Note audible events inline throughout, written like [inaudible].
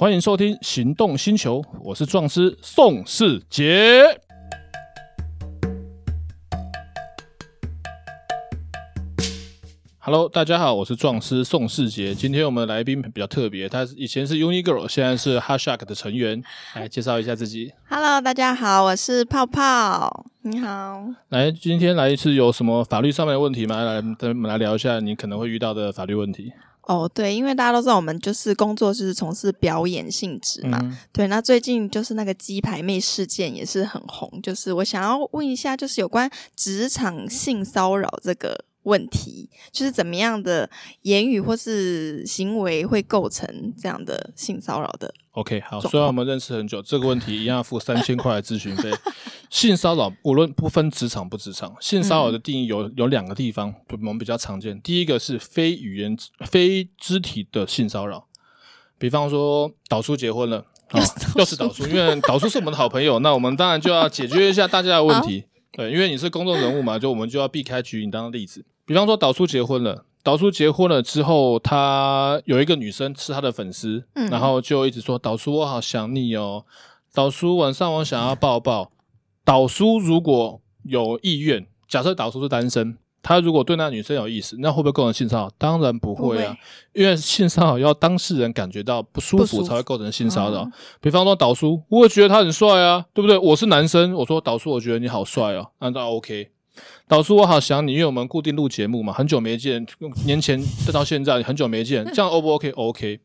欢迎收听《行动星球》，我是壮师宋世杰。Hello，大家好，我是壮师宋世杰。今天我们的来宾比较特别，他以前是 Uni Girl，现在是 HeartShock 的成员。来介绍一下自己。Hello，大家好，我是泡泡。你好。来，今天来一次有什么法律上面的问题吗？来，我们来聊一下你可能会遇到的法律问题。哦，对，因为大家都知道我们就是工作是从事表演性质嘛。嗯、对，那最近就是那个鸡排妹事件也是很红，就是我想要问一下，就是有关职场性骚扰这个。问题就是怎么样的言语或是行为会构成这样的性骚扰的？OK，好，虽然我们认识很久，这个问题一样要付三千块的咨询费。性骚扰无论不分职场不职场，性骚扰的定义有有两个地方，我们比较常见。第一个是非语言、非肢体的性骚扰，比方说导叔结婚了，啊，又是导叔，因为导叔是我们的好朋友，那我们当然就要解决一下大家的问题。对，因为你是公众人物嘛，就我们就要避开举你当例子。比方说，导叔结婚了，导叔结婚了之后，他有一个女生是他的粉丝，嗯，然后就一直说：“导叔，我好想你哦，导叔晚上我想要抱抱。”导叔如果有意愿，假设导叔是单身，他如果对那女生有意思，那会不会构成性骚扰？当然不会啊，会因为性骚扰要当事人感觉到不舒服才会构成性骚扰。嗯、比方说，导叔，我也觉得他很帅啊，对不对？我是男生，我说导叔，我觉得你好帅哦，那当然 OK。导叔，我好想你，因为我们固定录节目嘛，很久没见，年前到现在很久没见，这样 O 不 OK？OK。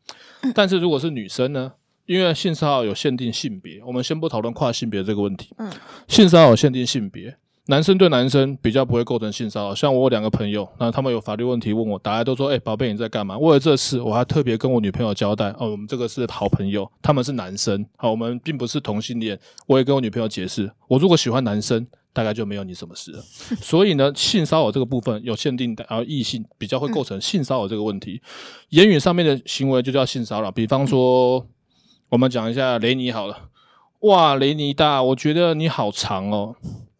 但是如果是女生呢？因为性骚扰有限定性别，我们先不讨论跨性别这个问题。嗯，性骚扰有限定性别，男生对男生比较不会构成性骚扰。像我有两个朋友，那他们有法律问题问我，大家都说：“哎、欸，宝贝你在干嘛？”为了这次，我还特别跟我女朋友交代：“哦，我们这个是好朋友，他们是男生，好，我们并不是同性恋。”我也跟我女朋友解释：“我如果喜欢男生。”大概就没有你什么事了，所以呢，性骚扰这个部分有限定的，然后异性比较会构成性骚扰这个问题。言语上面的行为就叫性骚扰，比方说，我们讲一下雷尼好了，哇，雷尼大，我觉得你好长哦，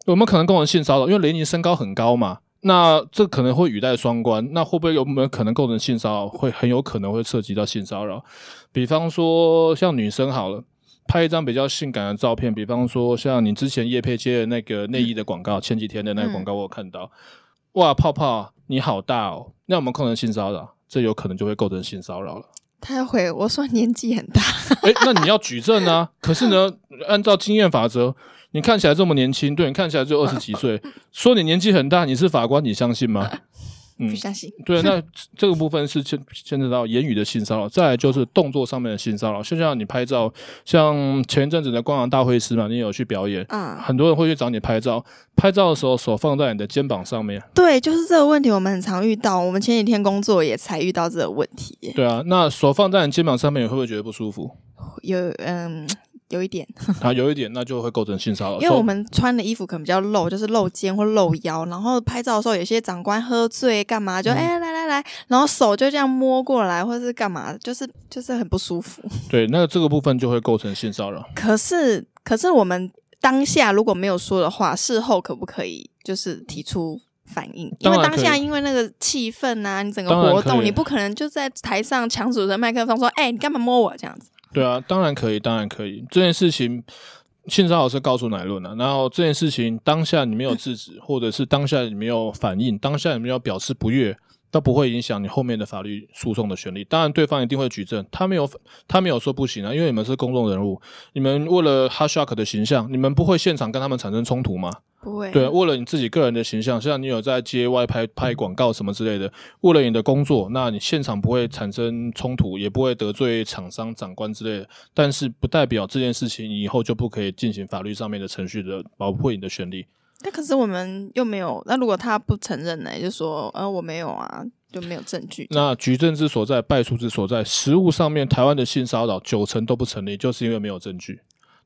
有没有可能构成性骚扰？因为雷尼身高很高嘛，那这可能会语带双关，那会不会有没有可能构成性骚扰？会很有可能会涉及到性骚扰，比方说像女生好了。拍一张比较性感的照片，比方说像你之前叶佩接的那个内衣的广告，嗯、前几天的那个广告我有看到，嗯、哇，泡泡你好大哦，那我们构成性骚扰，这有可能就会构成性骚扰了。他回我说年纪很大，哎、欸，那你要举证啊。可是呢，按照经验法则，你看起来这么年轻，对，你看起来就二十几岁，说你年纪很大，你是法官，你相信吗？嗯，不相信。[laughs] 对，那这个部分是牵牵扯到言语的性骚扰，再来就是动作上面的性骚扰。就像你拍照，像前一阵子的光阳大会师嘛，你有去表演，啊、嗯，很多人会去找你拍照，拍照的时候手放在你的肩膀上面。对，就是这个问题，我们很常遇到。我们前几天工作也才遇到这个问题。对啊，那手放在你肩膀上面，你会不会觉得不舒服？有，嗯。有一点 [laughs] 啊，有一点，那就会构成性骚扰。[laughs] 因为我们穿的衣服可能比较露，就是露肩或露腰，然后拍照的时候，有些长官喝醉干嘛，就哎、嗯欸、来来来，然后手就这样摸过来，或者是干嘛，就是就是很不舒服。[laughs] 对，那这个部分就会构成性骚扰。可是可是我们当下如果没有说的话，事后可不可以就是提出反应？因为当下因为那个气氛啊，你整个活动，你不可能就在台上抢主持人麦克风说，哎、欸，你干嘛摸我这样子？对啊，当然可以，当然可以。这件事情，性骚扰是告诉乃论啊。然后这件事情当下你没有制止，或者是当下你没有反应，当下你没有表示不悦，都不会影响你后面的法律诉讼的权利。当然，对方一定会举证，他没有他没有说不行啊，因为你们是公众人物，你们为了哈士奇的形象，你们不会现场跟他们产生冲突吗？不会，对，为了你自己个人的形象，像你有在接外拍拍广告什么之类的，为了你的工作，那你现场不会产生冲突，也不会得罪厂商、长官之类的。但是不代表这件事情以后就不可以进行法律上面的程序的保护你的权利。那可是我们又没有，那如果他不承认呢？就说呃我没有啊，就没有证据。那举证之所在，败诉之所在，实务上面台湾的性骚扰九成都不成立，就是因为没有证据。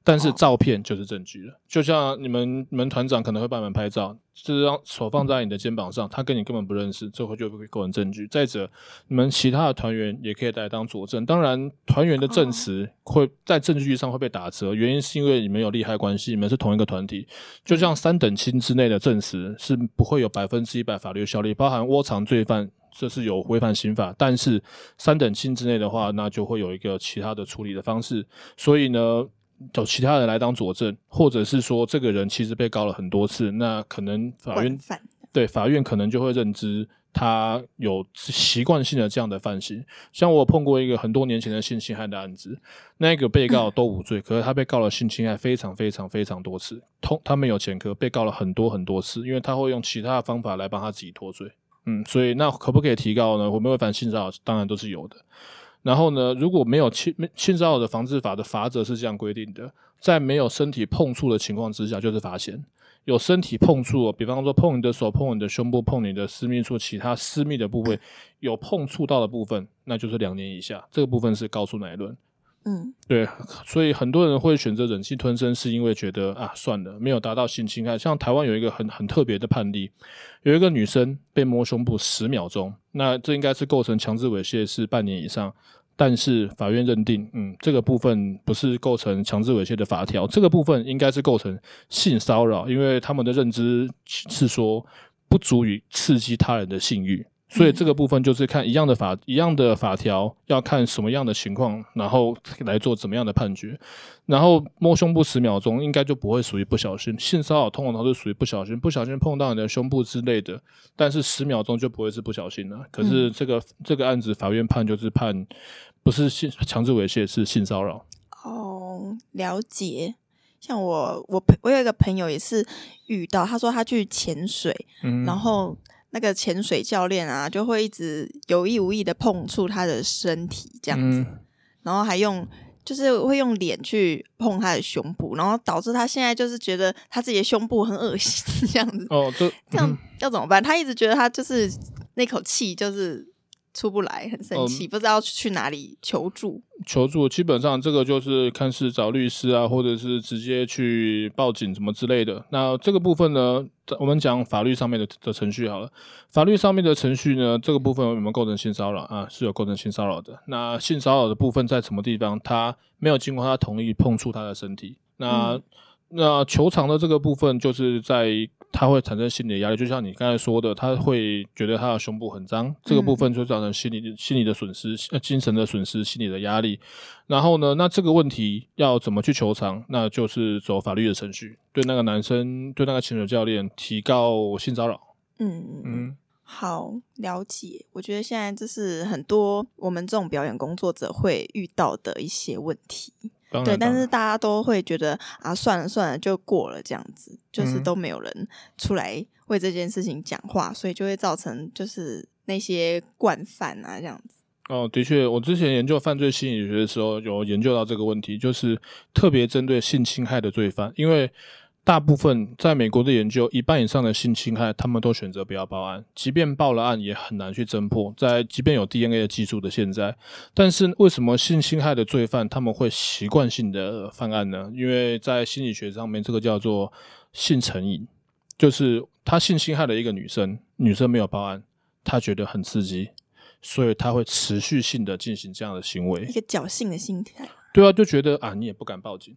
但是照片就是证据了，就像你们你们团长可能会帮你们拍照，这张手放在你的肩膀上，他跟你根本不认识，这会就会构成证据。再者，你们其他的团员也可以来当佐证。当然，团员的证词会在证据上会被打折，原因是因为你们有利害关系，你们是同一个团体。就像三等亲之内的证词是不会有百分之一百法律效力，包含窝藏罪犯这是有违反刑法。但是三等亲之内的话，那就会有一个其他的处理的方式。所以呢，找其他人来当佐证，或者是说这个人其实被告了很多次，那可能法院对法院可能就会认知。他有习惯性的这样的犯行，像我碰过一个很多年前的性侵害的案子，那个被告都无罪，可是他被告了性侵害非常非常非常多次，通他们有前科，被告了很多很多次，因为他会用其他的方法来帮他自己脱罪，嗯，所以那可不可以提高呢？我们会反性骚扰，当然都是有的。然后呢，如果没有侵侵骚扰的防治法的法则是这样规定的，在没有身体碰触的情况之下，就是罚钱。有身体碰触，比方说碰你的手、碰你的胸部、碰你的私密处、其他私密的部位，有碰触到的部分，那就是两年以下。这个部分是告诉乃论。嗯，对，所以很多人会选择忍气吞声，是因为觉得啊，算了，没有达到性侵害。像台湾有一个很很特别的判例，有一个女生被摸胸部十秒钟，那这应该是构成强制猥亵，是半年以上。但是法院认定，嗯，这个部分不是构成强制猥亵的法条，这个部分应该是构成性骚扰，因为他们的认知是说不足以刺激他人的性欲，所以这个部分就是看一样的法，一样的法条要看什么样的情况，然后来做怎么样的判决。然后摸胸部十秒钟，应该就不会属于不小心。性骚扰通常都是属于不小心，不小心碰到你的胸部之类的，但是十秒钟就不会是不小心了。可是这个、嗯、这个案子法院判就是判。不是性强制猥亵，是性骚扰。哦，了解。像我，我朋，我有一个朋友也是遇到，他说他去潜水，嗯，然后那个潜水教练啊，就会一直有意无意的碰触他的身体，这样子，嗯，然后还用，就是会用脸去碰他的胸部，然后导致他现在就是觉得他自己的胸部很恶心，[laughs] 这样子。哦，这这样要怎么办？他一直觉得他就是那口气就是。出不来，很生气，嗯，不知道去哪里求助。求助基本上这个就是看是找律师啊，或者是直接去报警什么之类的。那这个部分呢，我们讲法律上面的的程序好了。法律上面的程序呢，这个部分有没有构成性骚扰啊？是有构成性骚扰的。那性骚扰的部分在什么地方？他没有经过他同意碰触他的身体。那、嗯、那求偿的这个部分就是在。他会产生心理的压力，就像你刚才说的，他会觉得他的胸部很脏，这个部分就造成心理、心理的损失、呃，精神的损失、心理的压力。然后呢，那这个问题要怎么去求偿？那就是走法律的程序，对那个男生，对那个潜水教练提告性骚扰。嗯嗯，好，了解。我觉得现在这是很多我们这种表演工作者会遇到的一些问题。对，但是大家都会觉得啊，算了算了，就过了这样子，就是都没有人出来为这件事情讲话，嗯，所以就会造成就是那些惯犯啊这样子。哦，的确，我之前研究犯罪心理学的时候，有研究到这个问题，就是特别针对性侵害的罪犯，因为。大部分在美国的研究，一半以上的性侵害，他们都选择不要报案，即便报了案，也很难去侦破。在即便有 DNA 的技术的现在，但是为什么性侵害的罪犯他们会习惯性的犯案呢？因为在心理学上面，这个叫做性成瘾，就是他性侵害了一个女生，女生没有报案，他觉得很刺激，所以他会持续性的进行这样的行为，一个侥幸的心态。对啊，就觉得啊，你也不敢报警。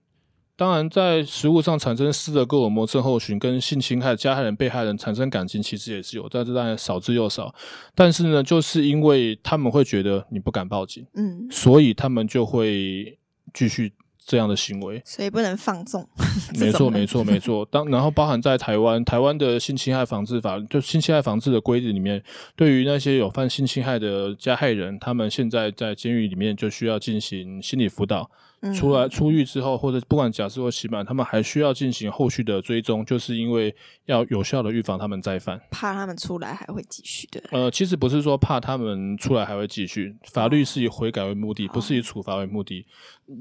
当然，在食物上产生斯德哥尔摩症候群，跟性侵害加害人、被害人产生感情，其实也是有，但是当然少之又少。但是呢，就是因为他们会觉得你不敢报警，嗯，所以他们就会继续这样的行为，所以不能放纵。[laughs] 没错，没错，没错。当然后包含在台湾，台湾的性侵害防治法，就性侵害防治的规定里面，对于那些有犯性侵害的加害人，他们现在在监狱里面就需要进行心理辅导。出来出狱之后，或者不管假释或期满，他们还需要进行后续的追踪，就是因为要有效的预防他们再犯，怕他们出来还会继续的。呃，其实不是说怕他们出来还会继续，法律是以悔改为目的，不是以处罚为目的。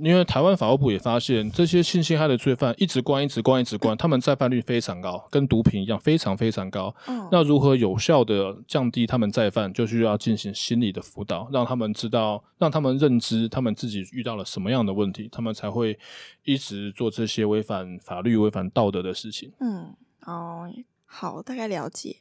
因为台湾法务部也发现，这些性侵害的罪犯一直关、一直关、一直关，他们再犯率非常高，跟毒品一样，非常非常高。那如何有效的降低他们再犯，就需要进行心理的辅导，让他们知道，让他们认知他们自己遇到了什么样的问题。他们才会一直做这些违反法律、违反道德的事情。嗯，哦，好，大概了解。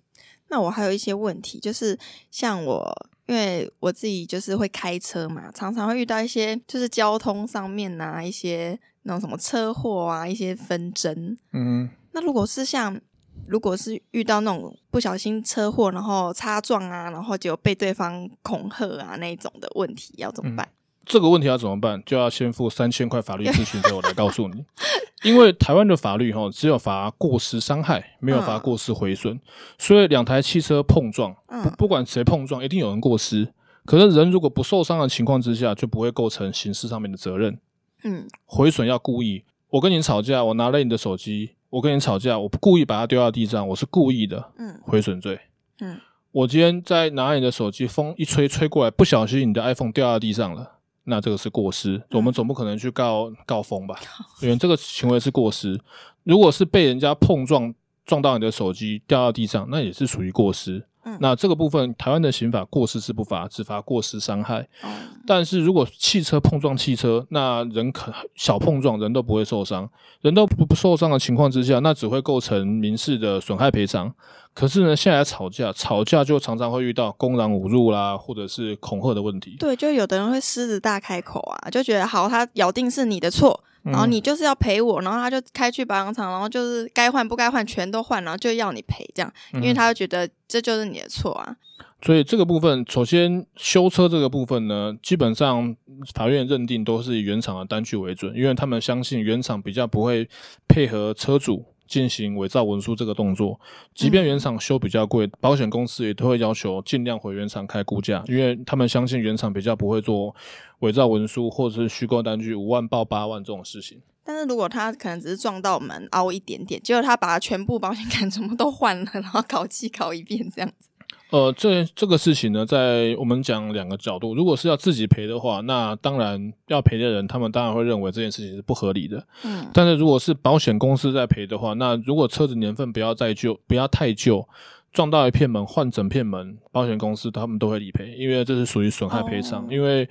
那我还有一些问题，就是像我，因为我自己就是会开车嘛，常常会遇到一些就是交通上面呐、啊，一些那种什么车祸啊，一些纷争。嗯，那如果是像如果是遇到那种不小心车祸，然后擦撞啊，然后就被对方恐吓啊那种的问题，要怎么办？嗯，这个问题要怎么办？就要先付三千块法律咨询费，我来告诉你。[laughs] 因为台湾的法律哈，只有罚过失伤害，没有罚过失毁损，嗯，所以两台汽车碰撞，不不管谁碰撞，一定有人过失。可是人如果不受伤的情况之下，就不会构成刑事上面的责任。嗯，毁损要故意。我跟你吵架，我拿了你的手机。我跟你吵架，我故意把它丢到地上，我是故意的。嗯，毁损罪。嗯，我今天在拿你的手机，风一吹吹过来，不小心你的 iPhone 掉到地上了，那这个是过失。嗯，我们总不可能去告告风吧？[laughs] 因为这个行为是过失。如果是被人家碰撞撞到你的手机掉到地上，那也是属于过失。嗯，那这个部分，台湾的刑法过失是不罚，只罚过失伤害。嗯，但是如果汽车碰撞汽车，那人可小碰撞，人都不会受伤，人都不不受伤的情况之下，那只会构成民事的损害赔偿。可是呢，现在吵架，吵架就常常会遇到公然侮辱啦，或者是恐吓的问题。对，就有的人会狮子大开口啊，就觉得好，他咬定是你的错。然后你就是要赔我，然后他就开去保养厂，然后就是该换不该换全都换，然后就要你赔这样，因为他就觉得这就是你的错啊。所以这个部分，首先修车这个部分呢，基本上法院认定都是以原厂的单据为准，因为他们相信原厂比较不会配合车主。进行伪造文书这个动作，即便原厂修比较贵，嗯，保险公司也都会要求尽量回原厂开估价，因为他们相信原厂比较不会做伪造文书或者是虚构单据五万报八万这种事情。但是如果他可能只是撞到门凹一点点，结果他把全部保险杆 [laughs] 全部都换了，然后烤漆烤一遍这样子。呃，这这个事情呢，在我们讲两个角度，如果是要自己赔的话，那当然要赔的人，他们当然会认为这件事情是不合理的。嗯，但是如果是保险公司在赔的话，那如果车子年份不要再旧，不要太旧，撞到一片门换整片门，保险公司他们都会理赔，因为这是属于损害赔偿，哦，因为。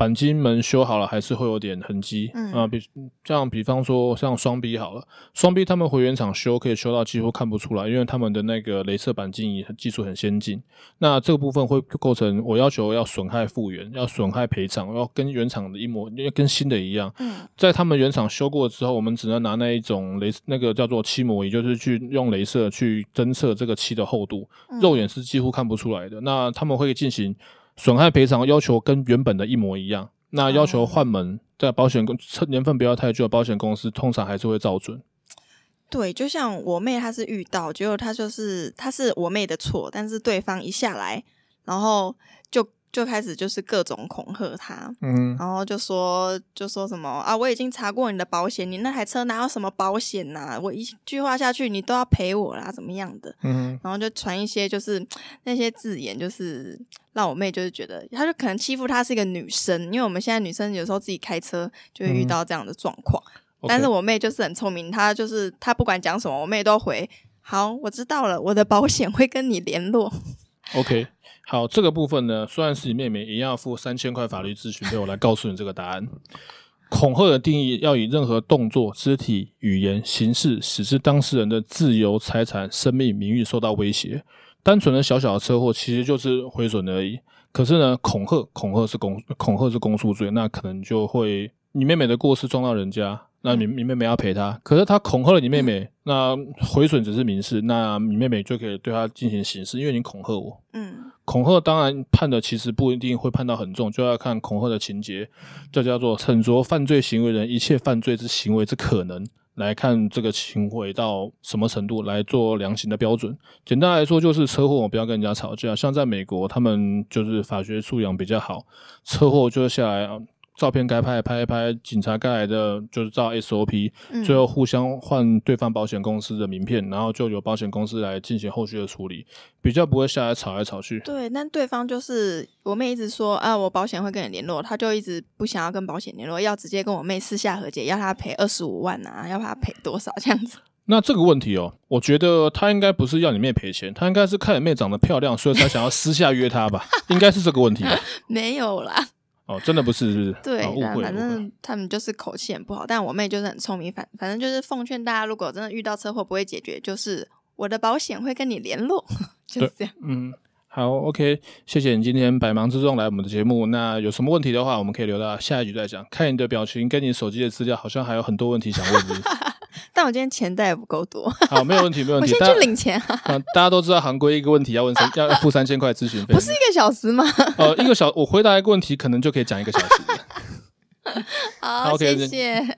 鈑金门修好了，还是会有点痕迹。嗯啊，比这样，比方说像双 B 好了，双 B 他们回原厂修，可以修到几乎看不出来，因为他们的那个镭射钣金仪技术很先进。那这个部分会构成我要求要损害复原，要损害赔偿，要跟原厂的一模，跟新的一样。嗯，在他们原厂修过之后，我们只能拿那一种镭那个叫做漆膜仪，就是去用镭射去侦测这个漆的厚度，肉眼是几乎看不出来的。那他们会进行。损害赔偿要求跟原本的一模一样，那要求换门，在保险公车年份不要太旧，保险公司通常还是会照准。对，就像我妹，她是遇到，结果她就是她是我妹的错，但是对方一下来，然后就。就开始就是各种恐吓他，嗯，然后就说就说什么啊，我已经查过你的保险，你那台车哪有什么保险呐、啊？我一句话下去，你都要赔我啦，怎么样的？嗯，然后就传一些就是那些字眼，就是让我妹就是觉得，她就可能欺负她是一个女生，因为我们现在女生有时候自己开车就会遇到这样的状况，嗯、但是我妹就是很聪明，她就是她不管讲什么，我妹都回好，我知道了，我的保险会跟你联络。[laughs] OK。好，这个部分呢，虽然是你妹妹，也要付三千块法律咨询费。我来告诉你这个答案。恐吓的定义要以任何动作、肢体、语言、形式，使之当事人的自由、财产、生命、名誉受到威胁。单纯的小小的车祸，其实就是毁损而已。可是呢，恐吓，恐吓是公，恐吓是公诉罪，那可能就会你妹妹的过失撞到人家。那你你妹妹要陪他，可是他恐吓了你妹妹，嗯、那毁损只是民事，那你妹妹就可以对他进行刑事，因为你恐吓我。嗯，恐吓当然判的其实不一定会判到很重，就要看恐吓的情节，这叫做惩着犯罪行为人一切犯罪之行为之可能，来看这个行为到什么程度来做量刑的标准。简单来说就是车祸，我不要跟人家吵架。像在美国，他们就是法学素养比较好，车祸就下来啊。照片该拍拍一拍，警察该来的就是照 SOP，嗯，最后互相换对方保险公司的名片，然后就由保险公司来进行后续的处理，比较不会下来吵来吵去。对，但对方就是我妹一直说啊，我保险会跟你联络，她就一直不想要跟保险联络，要直接跟我妹私下和解，要他赔二十五万啊，要他赔多少这样子。那这个问题哦，我觉得他应该不是要你妹赔钱，他应该是看你妹长得漂亮，所以才想要私下约她吧？[laughs] 应该是这个问题吧？没有啦。哦，真的不是，是不是？对，哦、误会，反正他们就是口气很不好。但我妹就是很聪明，反反正就是奉劝大家，如果真的遇到车祸不会解决，就是我的保险会跟你联络，[laughs] 就是这样。嗯，好，OK，谢谢你今天百忙之中来我们的节目。那有什么问题的话，我们可以留到下一局再讲。看你的表情跟你手机的资料，好像还有很多问题想问你。[laughs] 但我今天钱带也不够多。好，没有问题，没有问题。[laughs] 我先去领钱啊！[laughs] 大家都知道行规一个问题要问三，[laughs] 要付三千块咨询费，不是一个小时吗？呃，一个小我回答一个问题，可能就可以讲一个小时。好，谢谢。